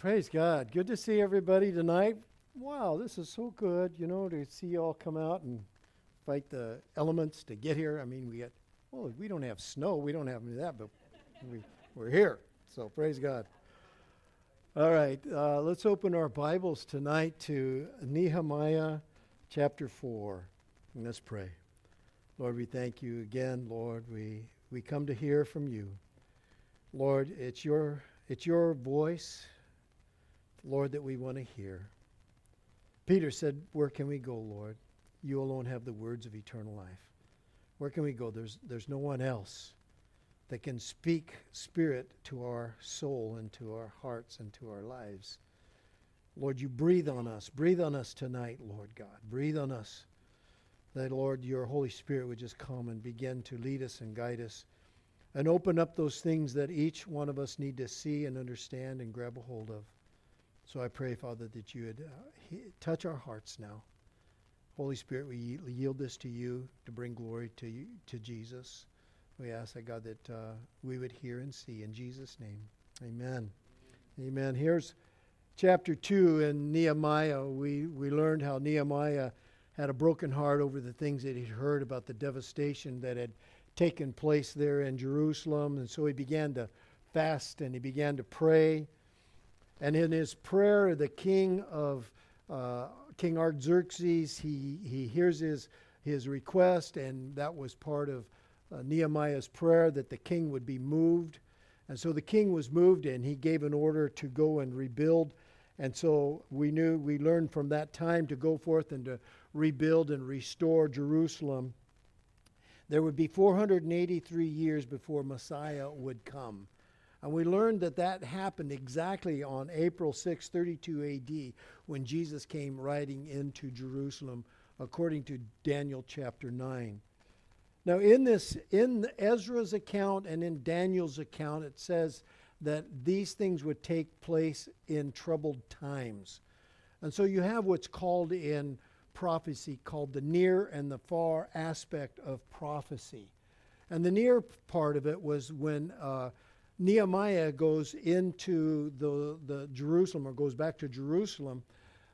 praise God. Good to see everybody tonight. Wow, this is so good, you know, to see you all come out and fight the elements to get here. I mean, we get, well, we don't have snow, we don't have any of that, but we, we're here. So praise God. All right, uh, let's open our Bibles tonight to Nehemiah chapter 4. And let's pray. Lord, we thank you again, Lord. We, we come to hear from you. Lord, it's your, it's your voice, Lord, that we want to hear. Peter said, Where can we go, Lord? You alone have the words of eternal life. Where can we go? There's, there's no one else that can speak spirit to our soul and to our hearts and to our lives. Lord, you breathe on us. Breathe on us tonight, Lord God. Breathe on us. That, Lord, your Holy Spirit would just come and begin to lead us and guide us and open up those things that each one of us need to see and understand and grab a hold of. So I pray, Father, that you would uh, he, touch our hearts now. Holy Spirit, we yield this to you to bring glory to you, to Jesus. We ask that God that uh, we would hear and see in Jesus' name. Amen. Amen. Here's chapter two in Nehemiah. We we learned how Nehemiah had a broken heart over the things that he'd heard about the devastation that had taken place there in Jerusalem, and so he began to fast and he began to pray. And in his prayer, the king of uh, King Artaxerxes, he, he hears his, his request, and that was part of uh, Nehemiah's prayer that the king would be moved. And so the king was moved, and he gave an order to go and rebuild. And so we knew, we learned from that time to go forth and to rebuild and restore Jerusalem. There would be 483 years before Messiah would come. And we learned that that happened exactly on April 6, 32 AD, when Jesus came riding into Jerusalem, according to Daniel chapter 9. Now, in this, in Ezra's account and in Daniel's account, it says that these things would take place in troubled times. And so you have what's called in prophecy called the near and the far aspect of prophecy. And the near part of it was when uh, Nehemiah goes into the, the Jerusalem or goes back to Jerusalem,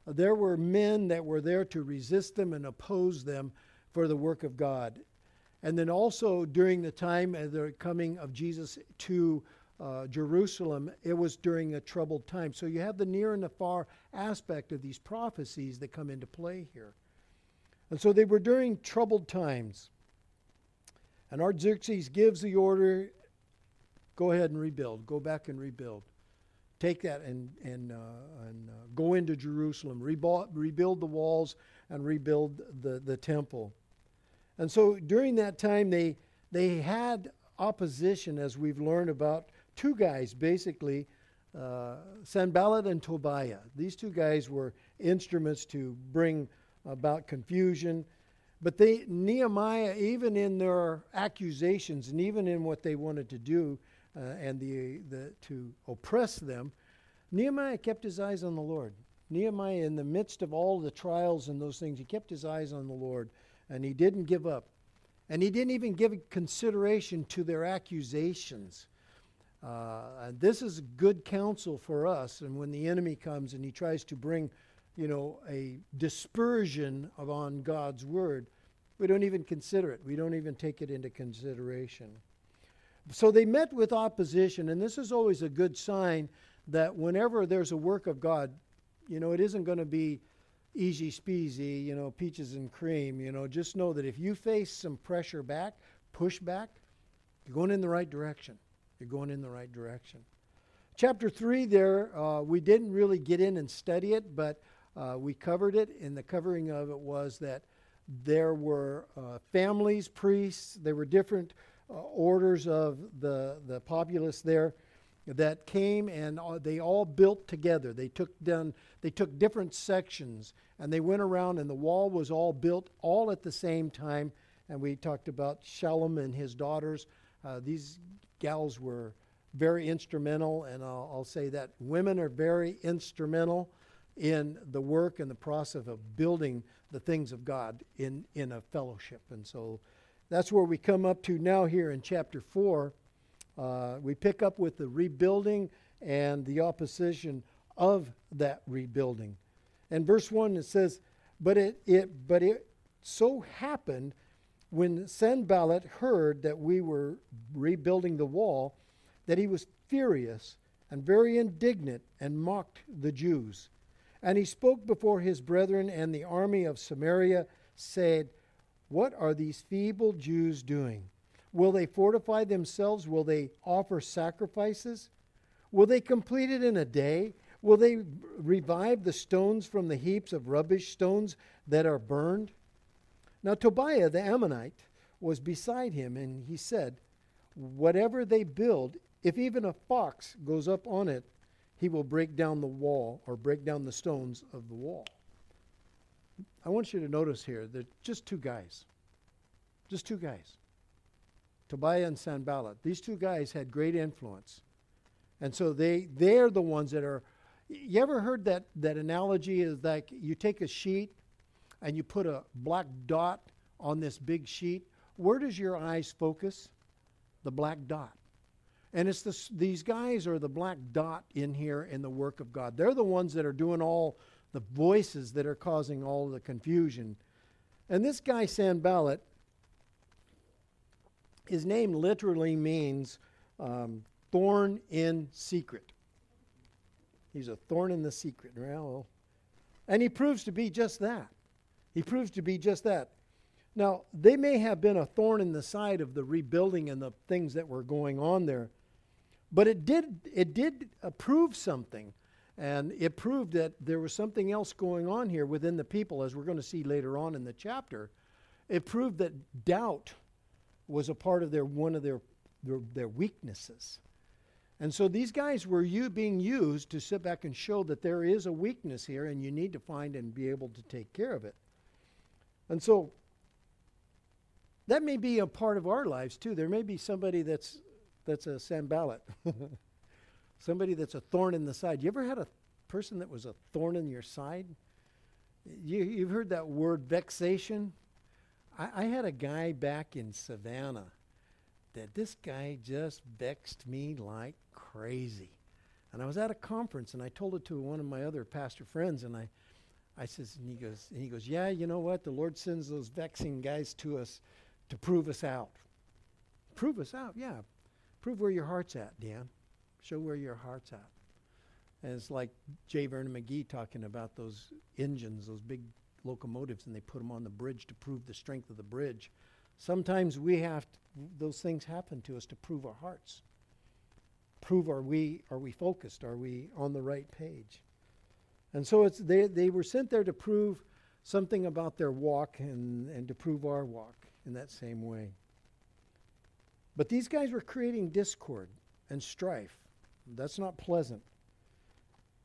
uh, there were men that were there to resist them and oppose them for the work of God. And then also during the time of the coming of Jesus to uh, Jerusalem, it was during a troubled time. So you have the near and the far aspect of these prophecies that come into play here. And so they were during troubled times. And Artaxerxes gives the order Go ahead and rebuild. Go back and rebuild. Take that and, and, uh, and uh, go into Jerusalem. Rebuild, rebuild the walls and rebuild the, the temple. And so during that time, they, they had opposition, as we've learned about two guys, basically, uh, Sanballat and Tobiah. These two guys were instruments to bring about confusion. But they, Nehemiah, even in their accusations and even in what they wanted to do, uh, and the, the, to oppress them, Nehemiah kept his eyes on the Lord. Nehemiah, in the midst of all the trials and those things, he kept his eyes on the Lord and he didn't give up. And he didn't even give consideration to their accusations. Uh, and this is good counsel for us. And when the enemy comes and he tries to bring, you know, a dispersion on God's word, we don't even consider it. We don't even take it into consideration. So they met with opposition, and this is always a good sign that whenever there's a work of God, you know, it isn't going to be easy speasy, you know, peaches and cream. You know, just know that if you face some pressure back, push back, you're going in the right direction. You're going in the right direction. Chapter 3 there, uh, we didn't really get in and study it, but uh, we covered it, and the covering of it was that there were uh, families, priests, there were different uh, orders of the, the populace there that came and they all built together. They took down, they took different sections and they went around and the wall was all built all at the same time. And we talked about Shallum and his daughters. Uh, these gals were very instrumental, and I'll, I'll, say that women are very instrumental in the work and the process of building the things of God in, in a fellowship. And so that's where we come up to now here in chapter 4. Uh, we pick up with the rebuilding and the opposition of that rebuilding. And verse 1 it says, But it, it but it so happened when Sanballat heard that we were rebuilding the wall, that he was furious and very indignant and mocked the Jews. And he spoke before his brethren and the army of Samaria, said, What are these feeble Jews doing? Will they fortify themselves? Will they offer sacrifices? Will they complete it in a day? Will they revive the stones from the heaps of rubbish, stones that are burned? Now, Tobiah the Ammonite was beside him, and he said, Whatever they build, if even a fox goes up on it, he will break down the wall or break down the stones of the wall. I want you to notice here that just two guys. Just two guys. Tobiah and Sanballat. These two guys had great influence. And so they they're the ones that are you ever heard that that analogy is like you take a sheet and you put a black dot on this big sheet, where does your eyes focus? The black dot. And it's this, these guys are the black dot in here in the work of God. They're the ones that are doing all the voices that are causing all the confusion. And this guy, Sanballat, his name literally means um, thorn in secret. He's a thorn in the secret. Well, and he proves to be just that. He proves to be just that. Now, they may have been a thorn in the side of the rebuilding and the things that were going on there, but it did, it did prove something. And it proved that there was something else going on here within the people, as we're going to see later on in the chapter. It proved that doubt was a part of their one of their, their, their weaknesses. And so these guys were you being used to sit back and show that there is a weakness here and you need to find and be able to take care of it. And so that may be a part of our lives too. There may be somebody that's that's a Sanballat, somebody that's a thorn in the side. You ever had a person that was a thorn in your side? You, you've heard that word vexation. I, I had a guy back in Savannah that this guy just vexed me like crazy. And I was at a conference and I told it to one of my other pastor friends and I I says, and he goes, and he goes, yeah, you know what? The Lord sends those vexing guys to us to prove us out. Prove us out, yeah. Prove where your heart's at, Dan. Show where your heart's at. And it's like J. Vernon McGee talking about those engines, those big locomotives, and they put them on the bridge to prove the strength of the bridge. Sometimes we have to, those things happen to us to prove our hearts. Prove are we are we focused? Are we on the right page? And so it's, they, they were sent there to prove something about their walk and, and to prove our walk in that same way. But these guys were creating discord and strife. That's not pleasant.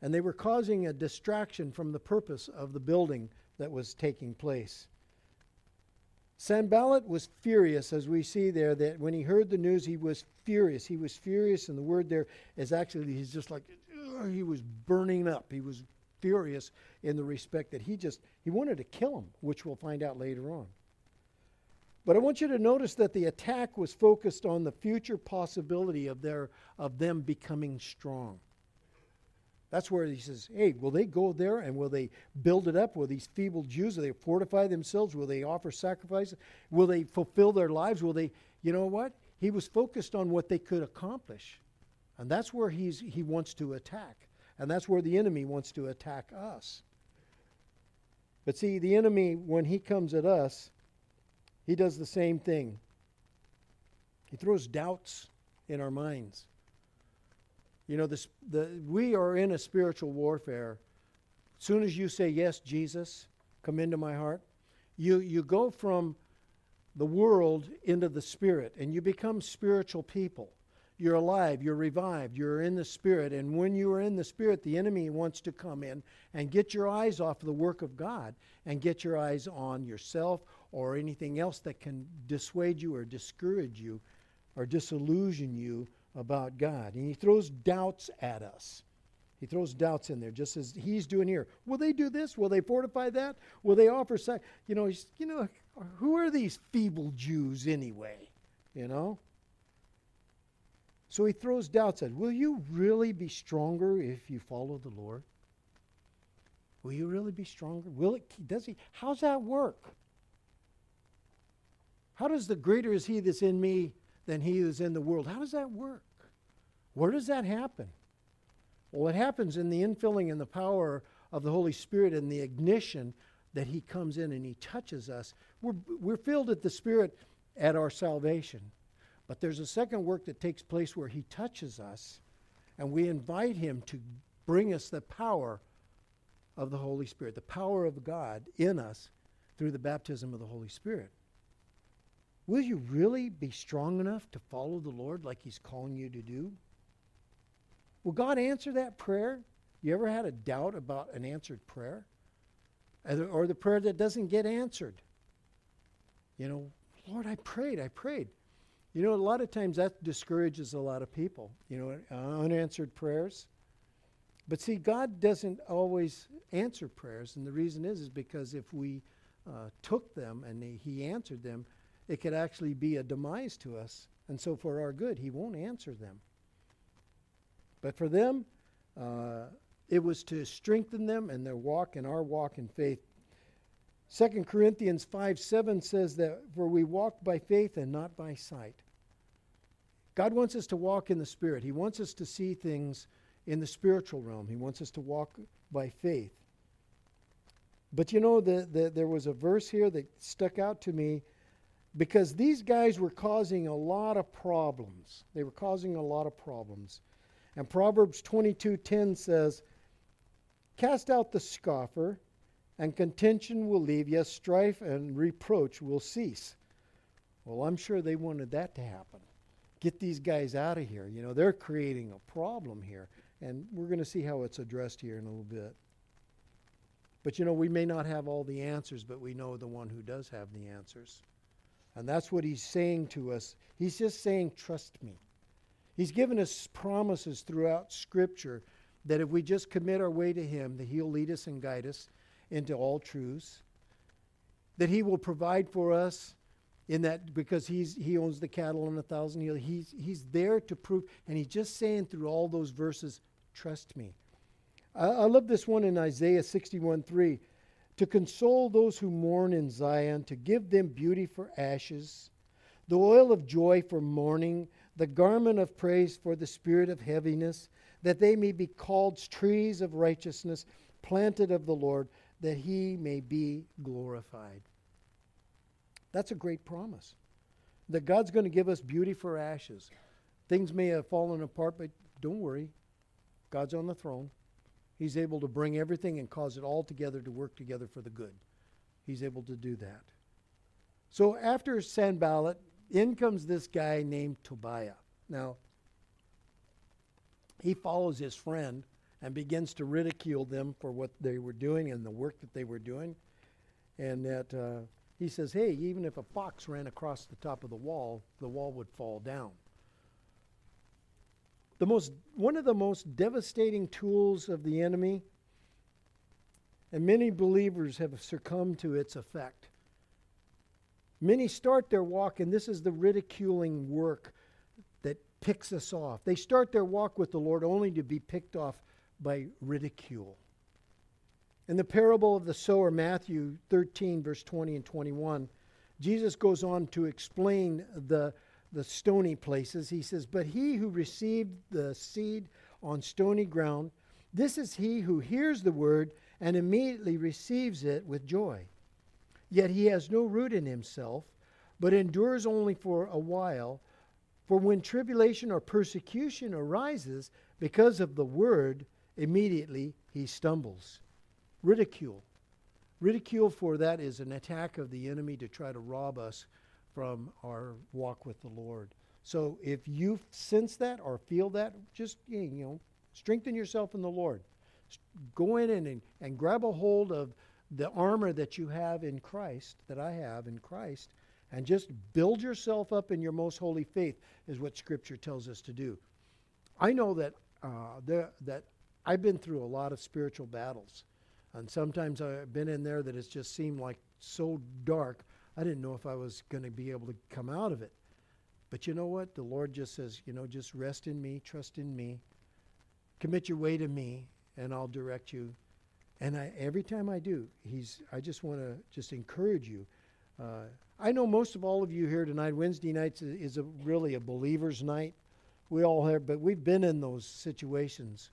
And they were causing a distraction from the purpose of the building that was taking place. Sanballat was furious, as we see there, that when he heard the news, he was furious. He was furious, and the word there is actually, he's just like, he was burning up. He was furious in the respect that he just he wanted to kill him, which we'll find out later on. But I want you to notice that the attack was focused on the future possibility of their of them becoming strong. That's where he says, "Hey, will they go there and will they build it up? Will these feeble Jews will they fortify themselves? Will they offer sacrifices? Will they fulfill their lives? Will they, you know what? He was focused on what they could accomplish. And that's where he's he wants to attack. And that's where the enemy wants to attack us. But see, the enemy, when he comes at us, he does the same thing. He throws doubts in our minds. You know, this, the, we are in a spiritual warfare. As soon as you say, Yes, Jesus, come into my heart, you, you go from the world into the spirit and you become spiritual people. You're alive, you're revived, you're in the Spirit. And when you are in the Spirit, the enemy wants to come in and get your eyes off the work of God and get your eyes on yourself or anything else that can dissuade you or discourage you or disillusion you about God. And he throws doubts at us. He throws doubts in there, just as he's doing here. Will they do this? Will they fortify that? Will they offer sac? You know, you know, who are these feeble Jews anyway? You know. So he throws doubts at, will you really be stronger if you follow the Lord? Will you really be stronger? Will it does he how's that work? How does the greater is he that's in me than he is in the world? How does that work? Where does that happen? Well, it happens in the infilling and the power of the Holy Spirit and the ignition that He comes in and He touches us. We're, we're filled with the Spirit at our salvation. But there's a second work that takes place where He touches us and we invite Him to bring us the power of the Holy Spirit, the power of God in us through the baptism of the Holy Spirit. Will you really be strong enough to follow the Lord like He's calling you to do? Will God answer that prayer? You ever had a doubt about an answered prayer? Or the prayer that doesn't get answered? You know, Lord, I prayed, I prayed. You know, a lot of times that discourages a lot of people, you know, unanswered prayers. But see, God doesn't always answer prayers, and the reason is is because if we uh, took them and He answered them, it could actually be a demise to us. And so, for our good, He won't answer them. But for them, uh, it was to strengthen them and their walk and our walk in faith. 2 Corinthians 5 7 says that, For we walk by faith and not by sight. God wants us to walk in the Spirit. He wants us to see things in the spiritual realm. He wants us to walk by faith. But you know, the, the, there was a verse here that stuck out to me because these guys were causing a lot of problems. They were causing a lot of problems. And Proverbs 22:10 says, "Cast out the scoffer, and contention will leave, yes, strife and reproach will cease." Well, I'm sure they wanted that to happen. Get these guys out of here. You know, they're creating a problem here. And we're going to see how it's addressed here in a little bit. But you know, we may not have all the answers, but we know the one who does have the answers. And that's what he's saying to us. He's just saying, Trust me. He's given us promises throughout Scripture that if we just commit our way to Him, that He'll lead us and guide us into all truths, that He will provide for us in that because he's he owns the cattle on a thousand hills. He's he's there to prove, and he's just saying through all those verses, trust me. I, I love this one in Isaiah 61 3. To console those who mourn in Zion, to give them beauty for ashes, the oil of joy for mourning, the garment of praise for the spirit of heaviness, that they may be called trees of righteousness, planted of the Lord, that he may be glorified. That's a great promise. That God's going to give us beauty for ashes. Things may have fallen apart, but don't worry. God's on the throne. He's able to bring everything and cause it all together to work together for the good. He's able to do that. So after Sanballat, in comes this guy named Tobiah. Now, he follows his friend and begins to ridicule them for what they were doing and the work that they were doing. And that uh, he says, hey, even if a fox ran across the top of the wall, the wall would fall down. The most, one of the most devastating tools of the enemy, and many believers have succumbed to its effect, Many start their walk, and this is the ridiculing work that picks us off. They start their walk with the Lord only to be picked off by ridicule. In the parable of the sower, Matthew 13, verse 20 and 21, Jesus goes on to explain the, the stony places. He says, But he who received the seed on stony ground, this is he who hears the word and immediately receives it with joy. Yet he has no root in himself, but endures only for a while. For when tribulation or persecution arises because of the word, immediately he stumbles. Ridicule. Ridicule for that is an attack of the enemy to try to rob us from our walk with the Lord. So if you sense that or feel that, just you know, strengthen yourself in the Lord. Go in and, and grab a hold of the armor that you have in Christ, that I have in Christ, and just build yourself up in your most holy faith, is what Scripture tells us to do. I know that uh, there, that I've been through a lot of spiritual battles, and sometimes I've been in there that it's just seemed like so dark. I didn't know if I was going to be able to come out of it. But you know what? The Lord just says, you know, just rest in me, trust in me, commit your way to me, and I'll direct you. And I, every time I do, he's. I just want to just encourage you. Uh, I know most of all of you here tonight. Wednesday nights is, a, really a believer's night. We all have, but we've been in those situations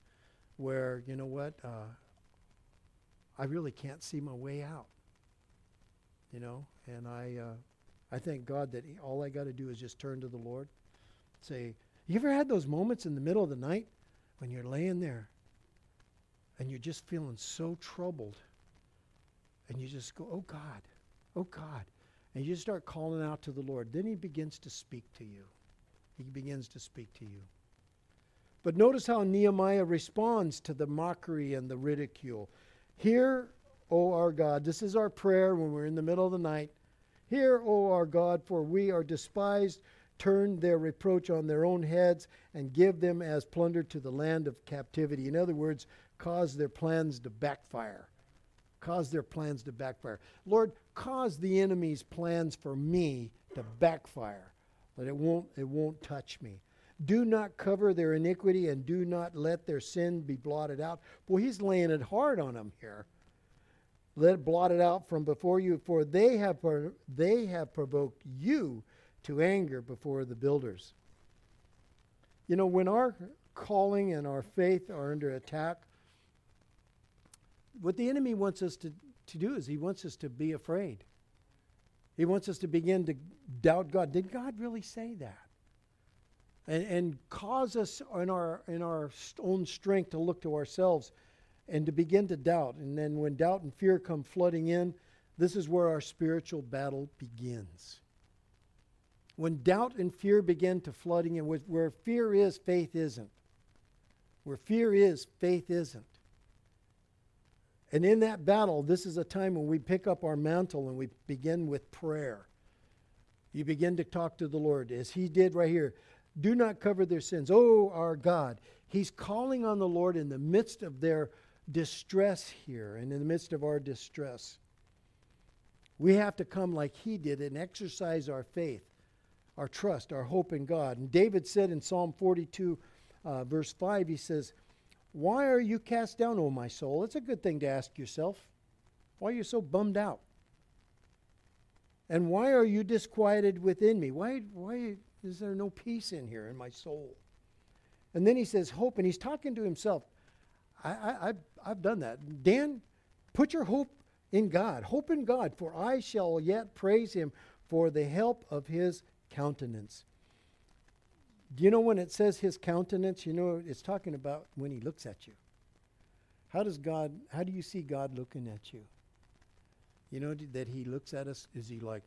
where you know what, uh, I really can't see my way out. You know, and I, uh, I thank God that all I got to do is just turn to the Lord. Say, you ever had those moments in the middle of the night when you're laying there and you're just feeling so troubled, and you just go, "Oh God, oh God," and you just start calling out to the Lord. Then He begins to speak to you. He begins to speak to you. But notice how Nehemiah responds to the mockery and the ridicule. Hear, O our God, this is our prayer when we're in the middle of the night. Hear, O our God, for we are despised. Turn their reproach on their own heads and give them as plunder to the land of captivity. In other words, cause their plans to backfire. Cause their plans to backfire. Lord, cause the enemy's plans for me to backfire, that it won't, it won't touch me. Do not cover their iniquity and do not let their sin be blotted out. Boy, he's laying it hard on them here. Let it blot it out from before you, for they have, they have provoked you to anger before the builders. You know, when our calling and our faith are under attack, what the enemy wants us to, to do is he wants us to be afraid. He wants us to begin to doubt God. Did God really say that? And, and cause us in our, in our own strength to look to ourselves and to begin to doubt. And then when doubt and fear come flooding in, this is where our spiritual battle begins. When doubt and fear begin to flooding in, where fear is, faith isn't. Where fear is, faith isn't. And in that battle, this is a time when we pick up our mantle and we begin with prayer. You begin to talk to the Lord as He did right here. Do not cover their sins. Oh, our God. He's calling on the Lord in the midst of their distress here and in the midst of our distress. We have to come like He did and exercise our faith, our trust, our hope in God. And David said in Psalm 42, uh, verse 5, he says, why are you cast down, O my soul? It's a good thing to ask yourself. Why are you so bummed out? And why are you disquieted within me? Why, why is there no peace in here in my soul? And then he says, Hope, and he's talking to himself. I, I, I've, I've done that. Dan, put your hope in God. Hope in God, for I shall yet praise him for the help of his countenance. Do you know when it says his countenance, you know it's talking about when he looks at you. How does God, how do you see God looking at you? You know that he looks at us, is he like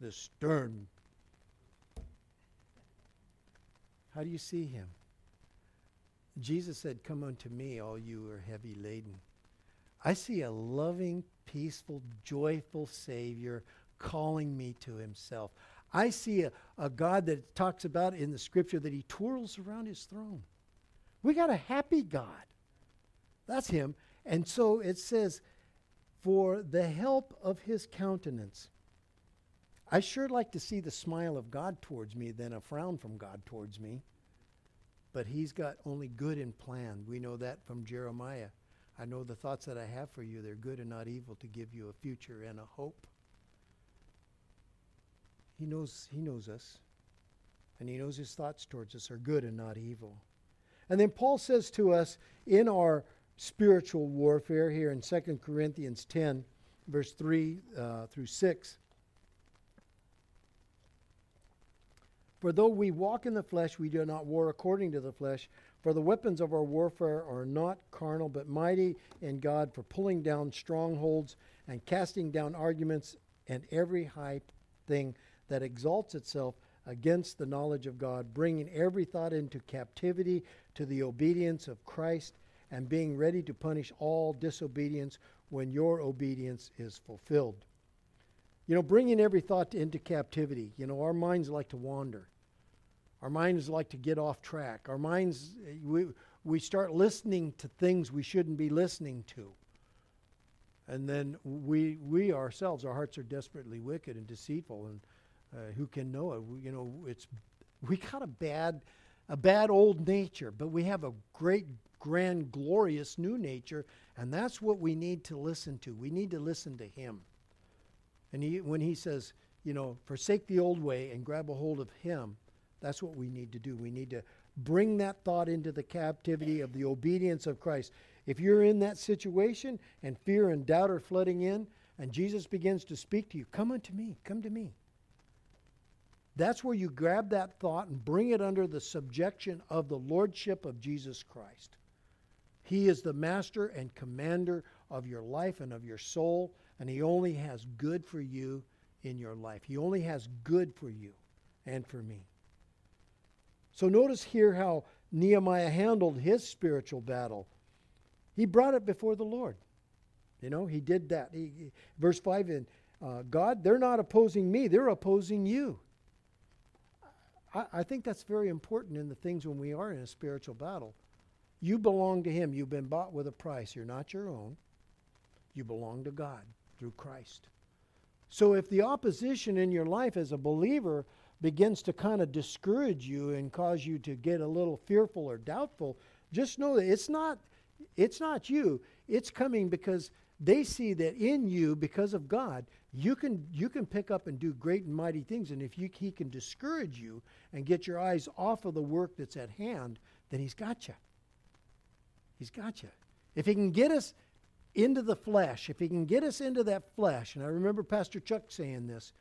the stern? How do you see him? Jesus said, Come unto me, all you who are heavy laden. I see a loving, peaceful, joyful Savior calling me to himself. I see a, a God that talks about in the scripture that he twirls around his throne. We got a happy God. That's him. And so it says, for the help of his countenance. I sure like to see the smile of God towards me than a frown from God towards me. But he's got only good in plan. We know that from Jeremiah. I know the thoughts that I have for you, they're good and not evil to give you a future and a hope. He knows, he knows us. And he knows his thoughts towards us are good and not evil. And then Paul says to us in our spiritual warfare here in 2 Corinthians 10, verse 3 uh, through 6. For though we walk in the flesh, we do not war according to the flesh. For the weapons of our warfare are not carnal, but mighty in God for pulling down strongholds and casting down arguments and every high thing that exalts itself against the knowledge of God, bringing every thought into captivity to the obedience of Christ, and being ready to punish all disobedience when your obedience is fulfilled. You know, bringing every thought into captivity. You know, our minds like to wander. Our minds like to get off track. Our minds, we, we start listening to things we shouldn't be listening to. And then we, we ourselves, our hearts are desperately wicked and deceitful. And Uh, who can know it? We, you know, it's we got a bad, a bad old nature, but we have a great, grand, glorious new nature, and that's what we need to listen to. We need to listen to Him. And he, when He says, you know, forsake the old way and grab a hold of Him, that's what we need to do. We need to bring that thought into the captivity of the obedience of Christ. If you're in that situation and fear and doubt are flooding in, and Jesus begins to speak to you, come unto me, come to me. That's where you grab that thought and bring it under the subjection of the lordship of Jesus Christ. He is the master and commander of your life and of your soul, and He only has good for you in your life. He only has good for you and for me. So notice here how Nehemiah handled his spiritual battle. He brought it before the Lord. You know, he did that. He, verse 5 in uh, God, they're not opposing me, they're opposing you. I, I think that's very important in the things when we are in a spiritual battle. You belong to Him. You've been bought with a price. You're not your own. You belong to God through Christ. So if the opposition in your life as a believer begins to kind of discourage you and cause you to get a little fearful or doubtful, just know that it's not it's not you. It's coming because they see that in you because of God, you can you can pick up and do great and mighty things and if you, he can discourage you and get your eyes off of the work that's at hand, then he's got you. He's got you. If he can get us into the flesh, if he can get us into that flesh, and I remember Pastor Chuck saying this,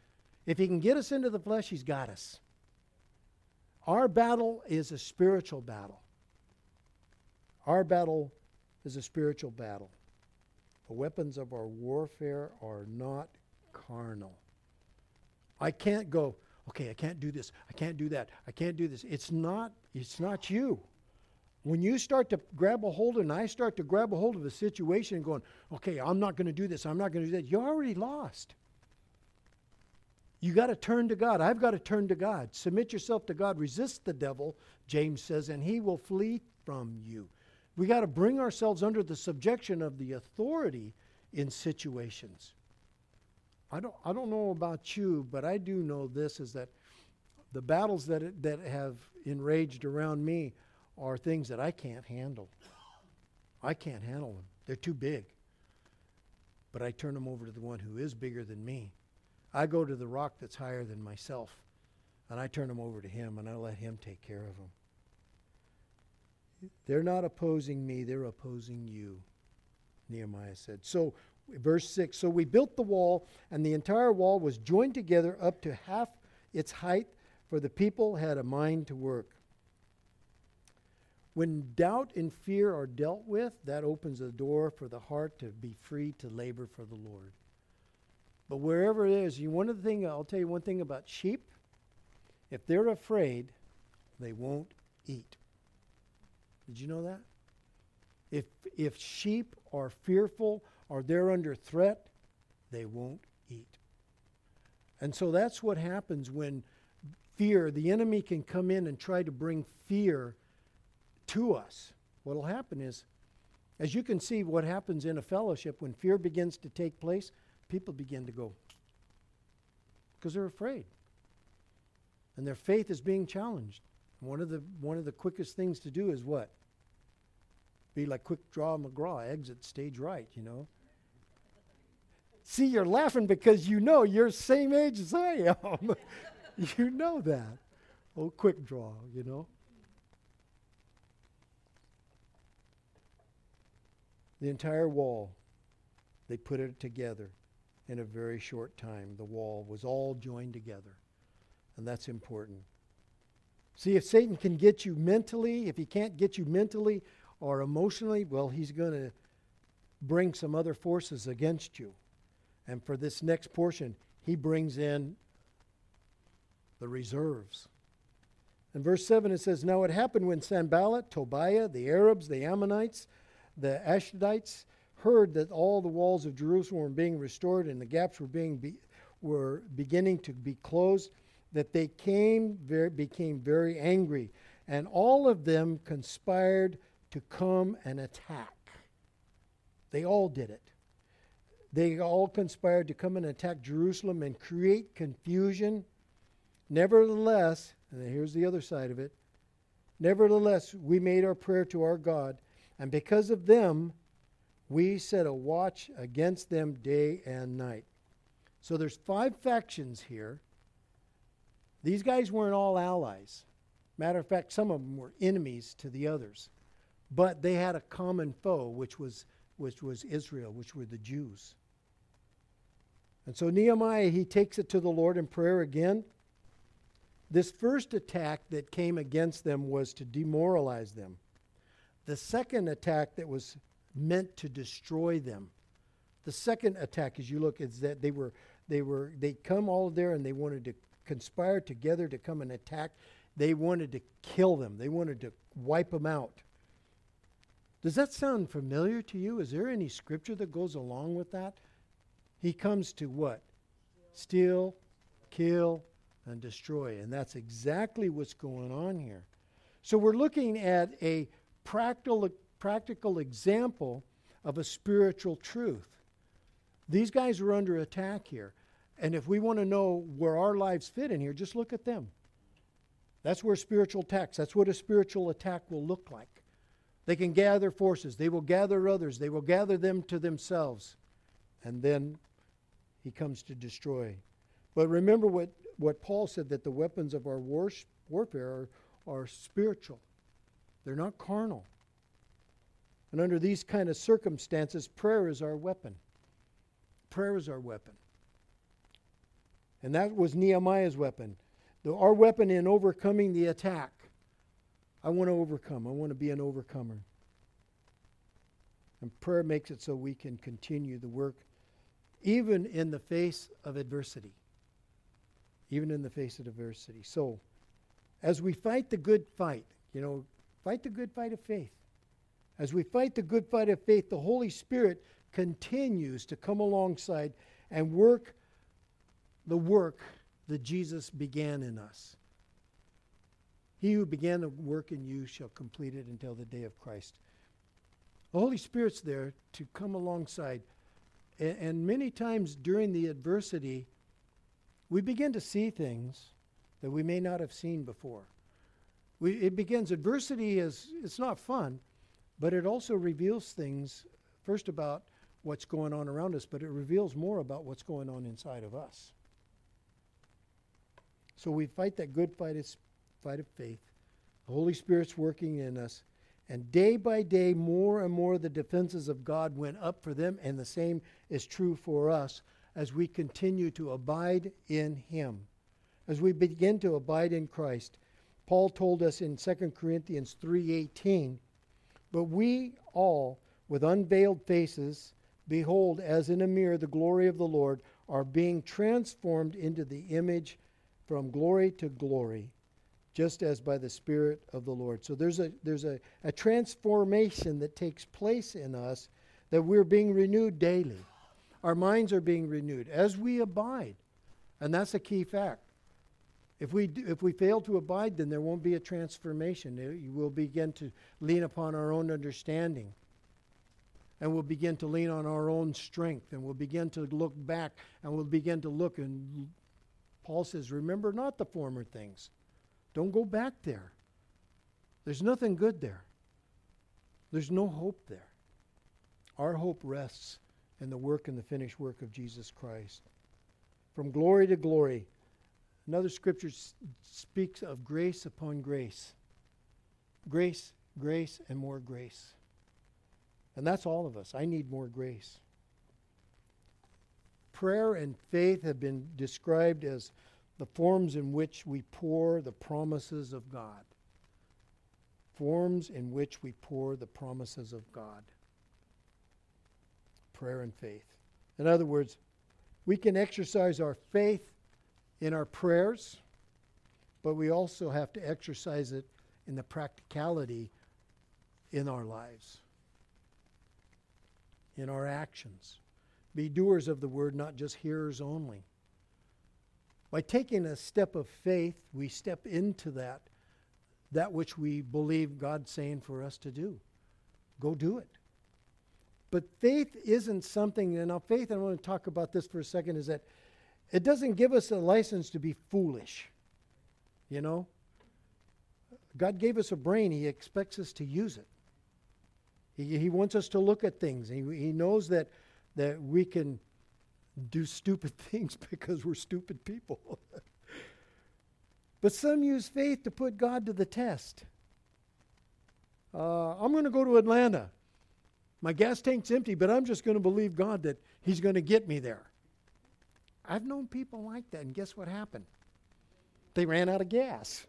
if he can get us into the flesh, he's got us. Our battle is a spiritual battle. Our battle is a spiritual battle. The weapons of our warfare are not carnal. I can't go, okay, I can't do this. I can't do that. I can't do this. It's not it's not you. When you start to grab a hold and I start to grab a hold of a situation and going, okay, I'm not going to do this. I'm not going to do that. You're already lost. You got to turn to God. I've got to turn to God. Submit yourself to God. Resist the devil, James says, and he will flee from you. We got to bring ourselves under the subjection of the authority in situations. I don't, I don't know about you, but I do know this is that the battles that, that have enraged around me are things that I can't handle. I can't handle them, they're too big. But I turn them over to the one who is bigger than me. I go to the rock that's higher than myself, and I turn them over to him, and I let him take care of them. They're not opposing me, they're opposing you, Nehemiah said. So, verse 6 So we built the wall, and the entire wall was joined together up to half its height, for the people had a mind to work. When doubt and fear are dealt with, that opens the door for the heart to be free to labor for the Lord. But wherever it is, you one of the thing I'll tell you one thing about sheep. If they're afraid, they won't eat. Did you know that? If, if sheep are fearful or they're under threat, they won't eat. And so that's what happens when fear, the enemy can come in and try to bring fear to us. What will happen is, as you can see, what happens in a fellowship when fear begins to take place, people begin to go because they're afraid. And their faith is being challenged. One of the one of the quickest things to do is what? Be like quick draw McGraw, exit stage right, you know. See, you're laughing because you know you're same age as I am. you know that. Oh, quick draw, you know. The entire wall, they put it together in a very short time. The wall was all joined together. And that's important. See, if Satan can get you mentally, if he can't get you mentally or emotionally, well, he's going to bring some other forces against you. And for this next portion, he brings in the reserves. In verse 7, it says, Now it happened when Sanballat, Tobiah, the Arabs, the Ammonites, the Ashdodites heard that all the walls of Jerusalem were being restored and the gaps were being be, were beginning to be closed, that they came very, became very angry, and all of them conspired to come and attack. They all did it. They all conspired to come and attack Jerusalem and create confusion Nevertheless, and here's the other side of it. Nevertheless, we made our prayer to our God, and because of them, we set a watch against them day and night. So there's five factions here. These guys weren't all allies. Matter of fact, some of them were enemies to the others. But they had a common foe, which was, which was Israel, which were the Jews. And so Nehemiah, he takes it to the Lord in prayer again. This first attack that came against them was to demoralize them. The second attack that was meant to destroy them. The second attack, as you look, is that they were they were they come all there and they wanted to conspire together to come and attack. They wanted to kill them. They wanted to wipe them out. Does that sound familiar to you? Is there any scripture that goes along with that? He comes to what? Steal, kill, and destroy. And that's exactly what's going on here. So we're looking at a practical, practical example of a spiritual truth. These guys are under attack here. And if we want to know where our lives fit in here, just look at them. That's where spiritual attacks, that's what a spiritual attack will look like. They can gather forces, they will gather others, they will gather them to themselves. And then he comes to destroy. But remember what, what Paul said that the weapons of our war, warfare are, are spiritual, they're not carnal. And under these kind of circumstances, prayer is our weapon. Prayer is our weapon. And that was Nehemiah's weapon. The, our weapon in overcoming the attack. I want to overcome. I want to be an overcomer. And prayer makes it so we can continue the work even in the face of adversity. Even in the face of adversity. So, as we fight the good fight, you know, fight the good fight of faith. As we fight the good fight of faith, the Holy Spirit continues to come alongside and work the work that Jesus began in us. He who began the work in you shall complete it until the day of Christ. The Holy Spirit's there to come alongside. And, and many times during the adversity, we begin to see things that we may not have seen before. We, it begins, adversity is, it's not fun, but it also reveals things, first about what's going on around us, but it reveals more about what's going on inside of us. So we fight that good fight of, fight of faith. The Holy Spirit's working in us. And day by day, more and more the defenses of God went up for them, and the same is true for us as we continue to abide in Him. As we begin to abide in Christ. Paul told us in 2 Corinthians 3:18, "But we all with unveiled faces behold as in a mirror the glory of the Lord are being transformed into the image from glory to glory, just as by the Spirit of the Lord. So there's a there's a, a transformation that takes place in us that we're being renewed daily. Our minds are being renewed as we abide. And that's a key fact. If we, do, if we fail to abide, then there won't be a transformation. Will begin to lean upon our own understanding. And we'll begin to lean on our own strength. And we'll begin to look back. And we'll begin to look and Paul says, Remember not the former things. Don't go back there. There's nothing good there. There's no hope there. Our hope rests in the work and the finished work of Jesus Christ. From glory to glory. Another scripture s- speaks of grace upon grace. Grace, grace, and more grace. And that's all of us. I need more grace prayer and faith have been described as the forms in which we pour the promises of God. Forms in which we pour the promises of God. Prayer and faith. In other words, we can exercise our faith in our prayers, but we also have to exercise it in the practicality in our lives, in our actions. Be doers of the word, not just hearers only. By taking a step of faith, we step into that, that which we believe God's saying for us to do. Go do it. But faith isn't something, and now faith, I want to talk about this for a second, is that it doesn't give us a license to be foolish. You know? God gave us a brain, He expects us to use it. He, he wants us to look at things. He, he knows that, that we can do stupid things because we're stupid people. but some use faith to put God to the test. Uh, I'm going to go to Atlanta. My gas tank's empty, but I'm just going to believe God that He's going to get me there. I've known people like that, and guess what happened? They ran out of gas.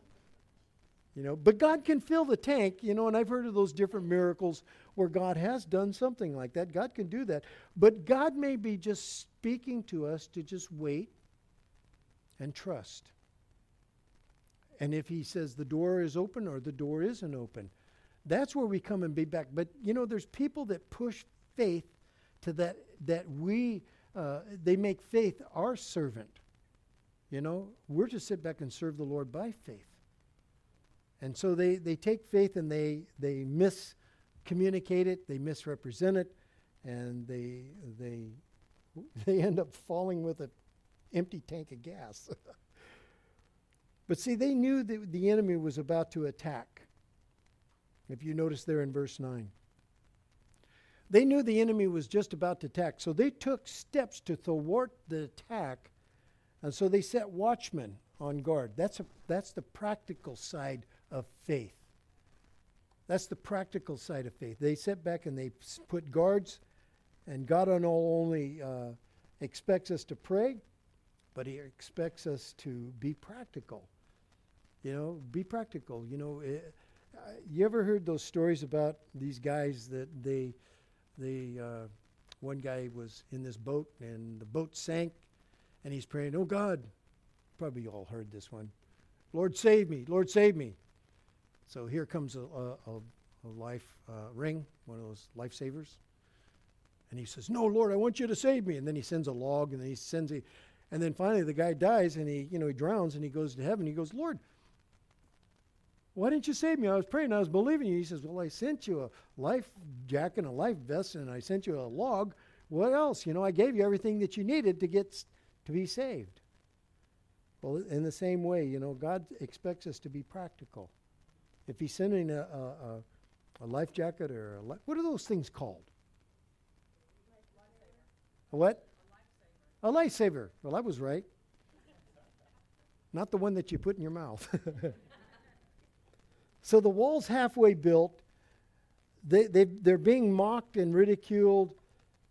You know, but God can fill the tank, you know, and I've heard of those different miracles where God has done something like that. God can do that. But God may be just speaking to us to just wait and trust. And if He says the door is open or the door isn't open, that's where we come and be back. But you know, there's people that push faith to that that we uh, they make faith our servant. You know, we're to sit back and serve the Lord by faith. And so they, they take faith and they, they miscommunicate it, they misrepresent it, and they, they, they end up falling with an empty tank of gas. but see, they knew that the enemy was about to attack. If you notice there in verse 9. They knew the enemy was just about to attack, so they took steps to thwart the attack, and so they set watchmen on guard. That's, a, that's the practical side of faith. That's the practical side of faith. They set back and they put guards, and God not only uh, expects us to pray, but He expects us to be practical. You know, be practical. You know, it, uh, you ever heard those stories about these guys that they, they, uh, one guy was in this boat and the boat sank, and he's praying, "Oh God," probably you all heard this one. Lord, save me! Lord, save me! So here comes a, a, a life uh, ring, one of those lifesavers. And he says, No, Lord, I want you to save me. And then he sends a log and then he sends a. And then finally the guy dies and he, you know, he drowns and he goes to heaven. He goes, Lord, why didn't you save me? I was praying, I was believing you. He says, Well, I sent you a life jacket and a life vest and I sent you a log. What else? You know, I gave you everything that you needed to get to be saved. Well, in the same way, you know, God expects us to be practical. If he's sending a, a, a life jacket or a li- what are those things called? A what? A lifesaver. Well, I was right. Not the one that you put in your mouth. so the wall's halfway built. They, they, they're being mocked and ridiculed.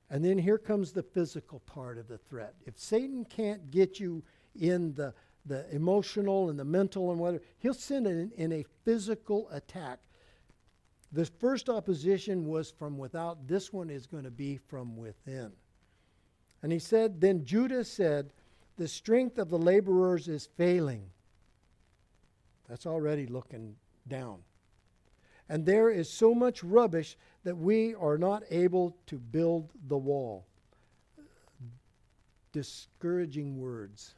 And then here comes the physical part of the threat. If Satan can't get you in the the emotional and the mental and whatever. He'll send it in, in a physical attack. The first opposition was from without. This one is going to be from within. And he said, Then Judah said, The strength of the laborers is failing. That's already looking down. And there is so much rubbish that we are not able to build the wall. Discouraging words.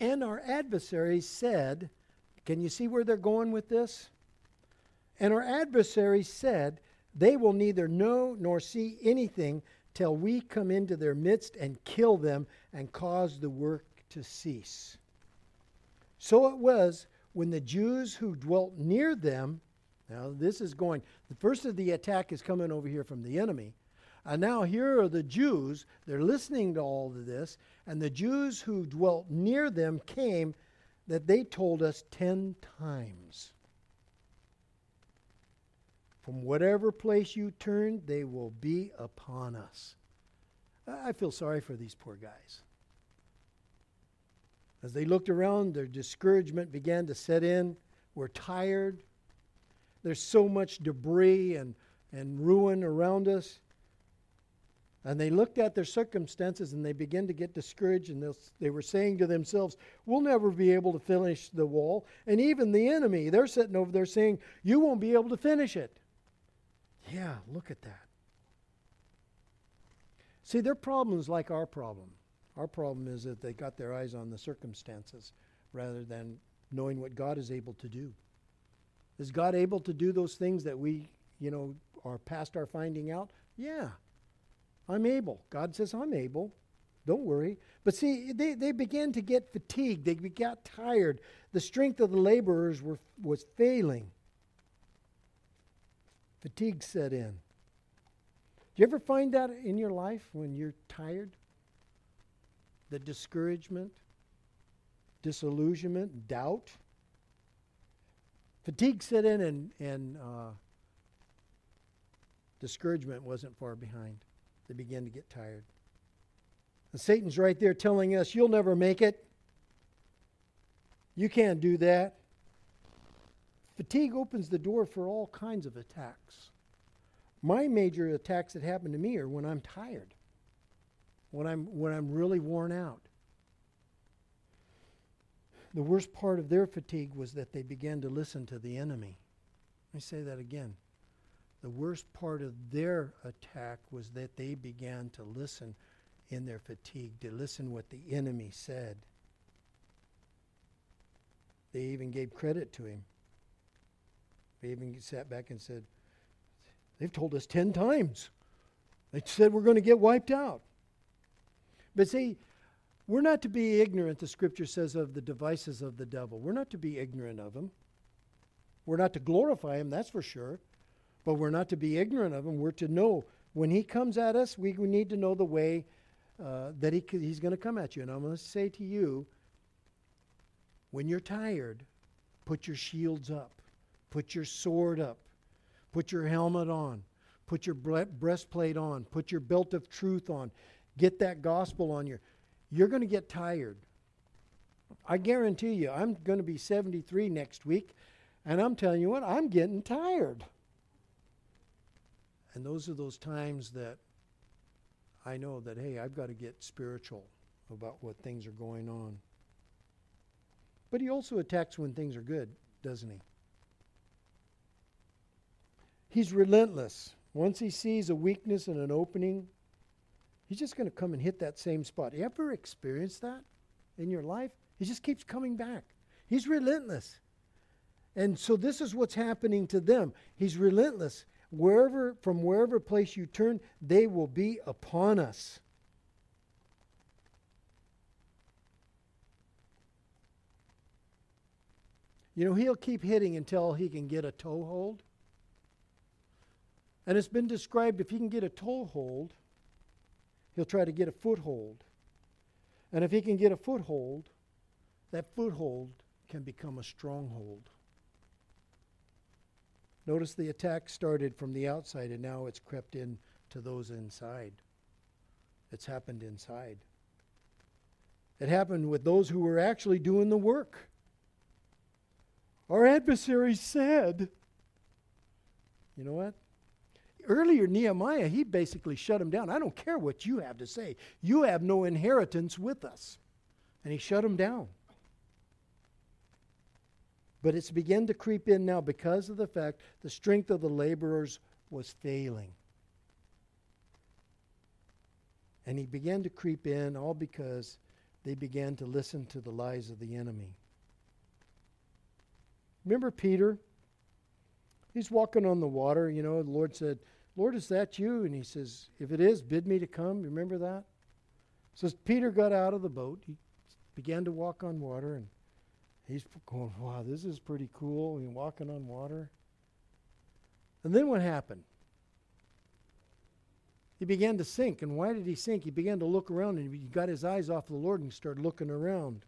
And our adversaries said, Can you see where they're going with this? And our adversaries said, They will neither know nor see anything till we come into their midst and kill them and cause the work to cease. So it was when the Jews who dwelt near them, now this is going, the first of the attack is coming over here from the enemy. And now here are the Jews, they're listening to all of this, and the Jews who dwelt near them came that they told us ten times. From whatever place you turn, they will be upon us. I feel sorry for these poor guys. As they looked around, their discouragement began to set in. We're tired. There's so much debris and, and ruin around us. And they looked at their circumstances and they began to get discouraged, and they were saying to themselves, We'll never be able to finish the wall. And even the enemy, they're sitting over there saying, You won't be able to finish it. Yeah, look at that. See, their problem is like our problem. Our problem is that they got their eyes on the circumstances rather than knowing what God is able to do. Is God able to do those things that we, you know, are past our finding out? Yeah. I'm able. God says, I'm able. Don't worry. But see, they, they began to get fatigued. They got tired. The strength of the laborers were, was failing. Fatigue set in. Do you ever find that in your life when you're tired? The discouragement, disillusionment, doubt? Fatigue set in, and, and uh, discouragement wasn't far behind. They began to get tired. And Satan's right there telling us, You'll never make it. You can't do that. Fatigue opens the door for all kinds of attacks. My major attacks that happen to me are when I'm tired, when I'm, when I'm really worn out. The worst part of their fatigue was that they began to listen to the enemy. Let me say that again. The worst part of their attack was that they began to listen in their fatigue, to listen what the enemy said. They even gave credit to him. They even sat back and said, They've told us 10 times. They said we're going to get wiped out. But see, we're not to be ignorant, the scripture says, of the devices of the devil. We're not to be ignorant of them. We're not to glorify him, that's for sure. But we're not to be ignorant of him. We're to know when he comes at us, we, need to know the way uh, that he, he's going to come at you. And I'm going to say to you, when you're tired, put your shields up, put your sword up, put your helmet on, put your breastplate on, put your belt of truth on, get that gospel on you. You're going to get tired. I guarantee you, I'm going to be 73 next week, and I'm telling you what, I'm getting tired. And those are those times that I know that, hey, I've got to get spiritual about what things are going on. But he also attacks when things are good, doesn't he? He's relentless. Once he sees a weakness and an opening, he's just going to come and hit that same spot. You ever experienced that in your life? He just keeps coming back. He's relentless. And so this is what's happening to them. He's relentless wherever from wherever place you turn, they will be upon us. You know, he'll keep hitting until he can get a toehold. And it's been described if he can get a toehold, he'll try to get a foothold. And if he can get a foothold, that foothold can become a stronghold. Notice the attack started from the outside and now it's crept in to those inside. It's happened inside. It happened with those who were actually doing the work. Our adversary said, you know what? Earlier, Nehemiah, he basically shut him down. I don't care what you have to say. You have no inheritance with us. And he shut him down. But it's begun to creep in now because of the fact the strength of the laborers was failing. And he began to creep in all because they began to listen to the lies of the enemy. Remember Peter? He's walking on the water. You know, the Lord said, Lord, is that you? And he says, If it is, bid me to come. Remember that? So Peter got out of the boat. He began to walk on water and He's going, wow, this is pretty cool. He's walking on water. And then what happened? He began to sink. And why did he sink? He began to look around and he got his eyes off the Lord and started looking around.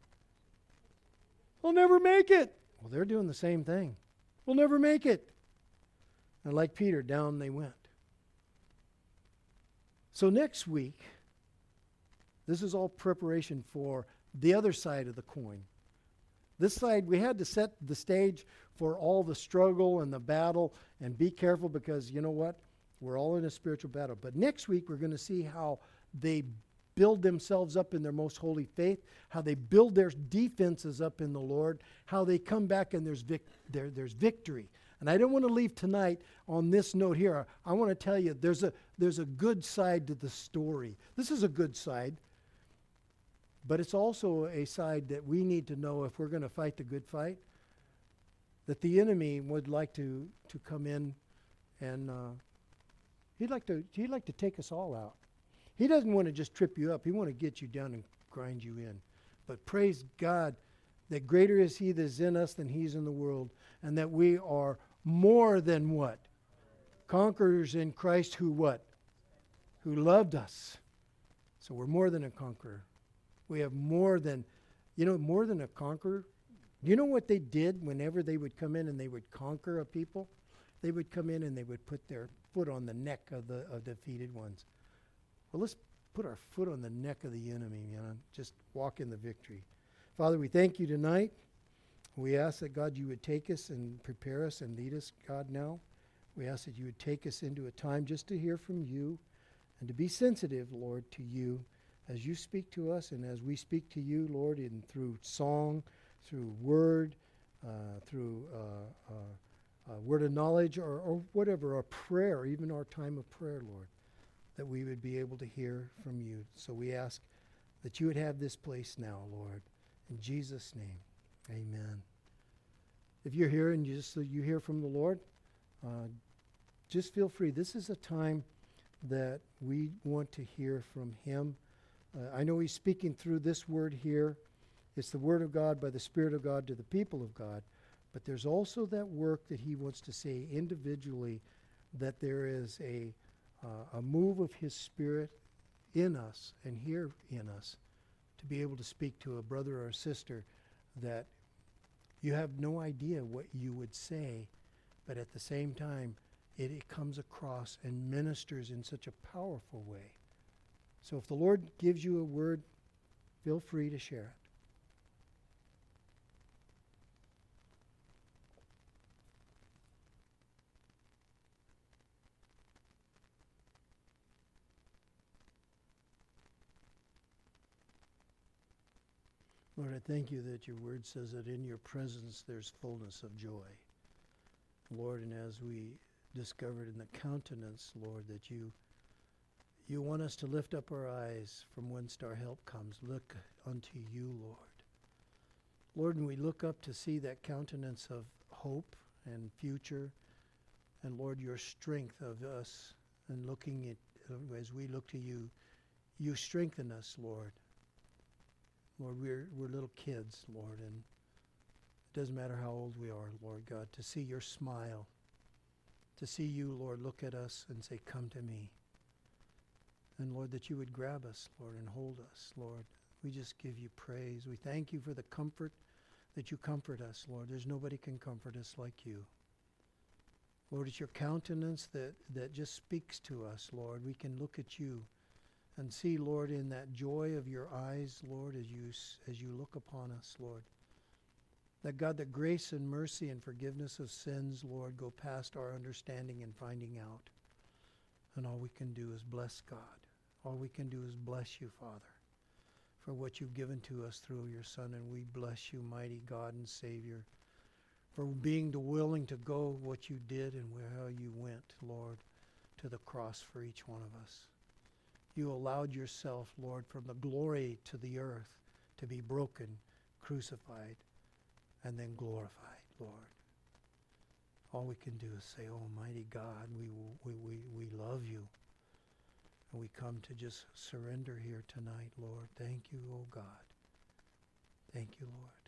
I'll never make it. Well, they're doing the same thing. We'll never make it. And like Peter, down they went. So next week, this is all preparation for the other side of the coin. This side, we had to set the stage for all the struggle and the battle and be careful because you know what? We're all in a spiritual battle. But next week, we're going to see how they build themselves up in their most holy faith, how they build their defenses up in the Lord, how they come back and there's, vic- there, there's victory. And I don't want to leave tonight on this note here. I want to tell you there's a, there's a good side to the story. This is a good side. But it's also a side that we need to know if we're going to fight the good fight, that the enemy would like to, to come in and uh, he'd, like to, he'd like to take us all out. He doesn't want to just trip you up. He want to get you down and grind you in. But praise God that greater is he that is in us than he's in the world, and that we are more than what? Conquerors in Christ who what? Who loved us. So we're more than a conqueror. We have more than, you know, more than a conqueror. You know what they did whenever they would come in and they would conquer a people? They would come in and they would put their foot on the neck of the of defeated ones. Well, let's put our foot on the neck of the enemy, you know, just walk in the victory. Father, we thank you tonight. We ask that, God, you would take us and prepare us and lead us, God, now. We ask that you would take us into a time just to hear from you and to be sensitive, Lord, to you as you speak to us and as we speak to you, Lord, in through song, through word, uh, through uh, uh, uh word of knowledge, or, or whatever, or prayer, even our time of prayer, Lord, that we would be able to hear from you. So we ask that you would have this place now, Lord. In Jesus' name, amen. If you're here and you just you hear from the Lord, uh, just feel free. This is a time that we want to hear from Him. Uh, I know He's speaking through this word here. It's the Word of God by the Spirit of God to the people of God. But there's also that work that He wants to say individually that there is a, uh, a move of His Spirit in us and here in us to be able to speak to a brother or a sister that you have no idea what you would say, but at the same time, it, it comes across and ministers in such a powerful way. So if the Lord gives you a word, feel free to share it. Lord, I thank you that your word says that in your presence there's fullness of joy. Lord, and as we discovered in the countenance, Lord, that you you want us to lift up our eyes from whence our help comes. Look unto you, Lord. Lord, and we look up to see that countenance of hope and future, and Lord, your strength of us, and looking at as we look to you, you strengthen us, Lord. Lord, we're, we're little kids, Lord, and it doesn't matter how old we are, Lord God, to see your smile, to see you, Lord, look at us and say, Come to me. And Lord, that you would grab us, Lord, and hold us, Lord. We just give you praise. We thank you for the comfort that you comfort us, Lord. There's nobody can comfort us like you. Lord, it's your countenance that, that just speaks to us, Lord. We can look at you and see, Lord, in that joy of your eyes, Lord, as you, as you look upon us, Lord. That God, that grace and mercy and forgiveness of sins, Lord, go past our understanding and finding out. And all we can do is bless God. All we can do is bless you, Father, for what you've given to us through your Son. And we bless you, mighty God and Savior, for being the willing to go what you did and where how you went, Lord, to the cross for each one of us you allowed yourself, Lord, from the glory to the earth to be broken, crucified, and then glorified, Lord. All we can do is say, Almighty God, we, we, we, we love you. And we come to just surrender here tonight, Lord. Thank you, O oh God. Thank you, Lord.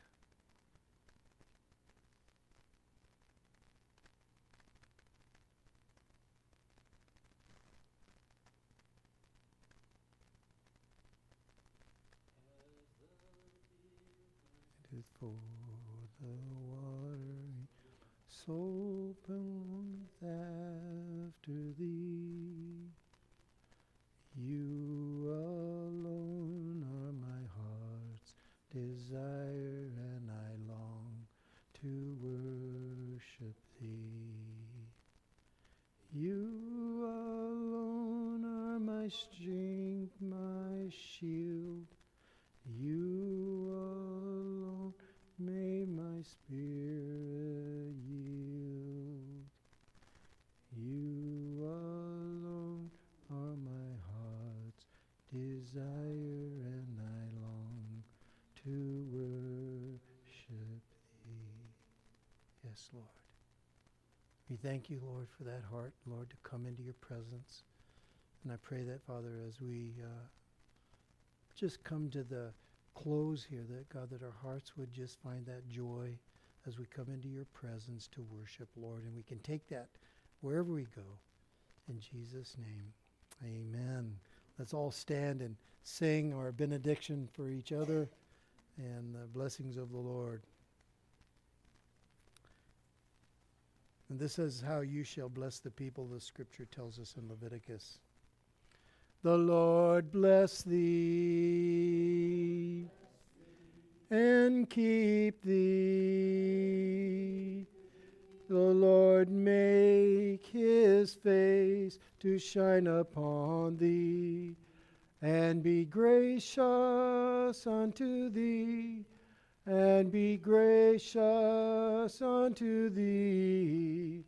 For the watering soul belongeth after thee. You alone are my heart's desire, and I long to worship thee. You alone are my strength, my shield. You alone may my spirit yield. You alone are my heart's desire, and I long to worship thee. Yes, Lord. We thank you, Lord, for that heart, Lord, to come into your presence And I pray that, Father, as we uh, just come to the close here, that God, that our hearts would just find that joy as we come into your presence to worship, Lord. And we can take that wherever we go. In Jesus' name, amen. Let's all stand and sing our benediction for each other and the blessings of the Lord. And this is how you shall bless the people, the scripture tells us in Leviticus. The Lord bless thee and keep thee. The Lord make his face to shine upon thee and be gracious unto thee and be gracious unto thee.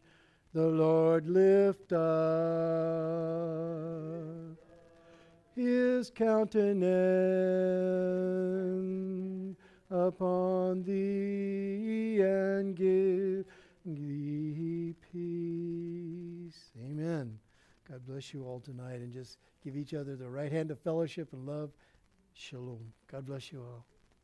The Lord lift up his countenance upon thee and give thee peace. Amen. God bless you all tonight and just give each other the right hand of fellowship and love. Shalom. God bless you all.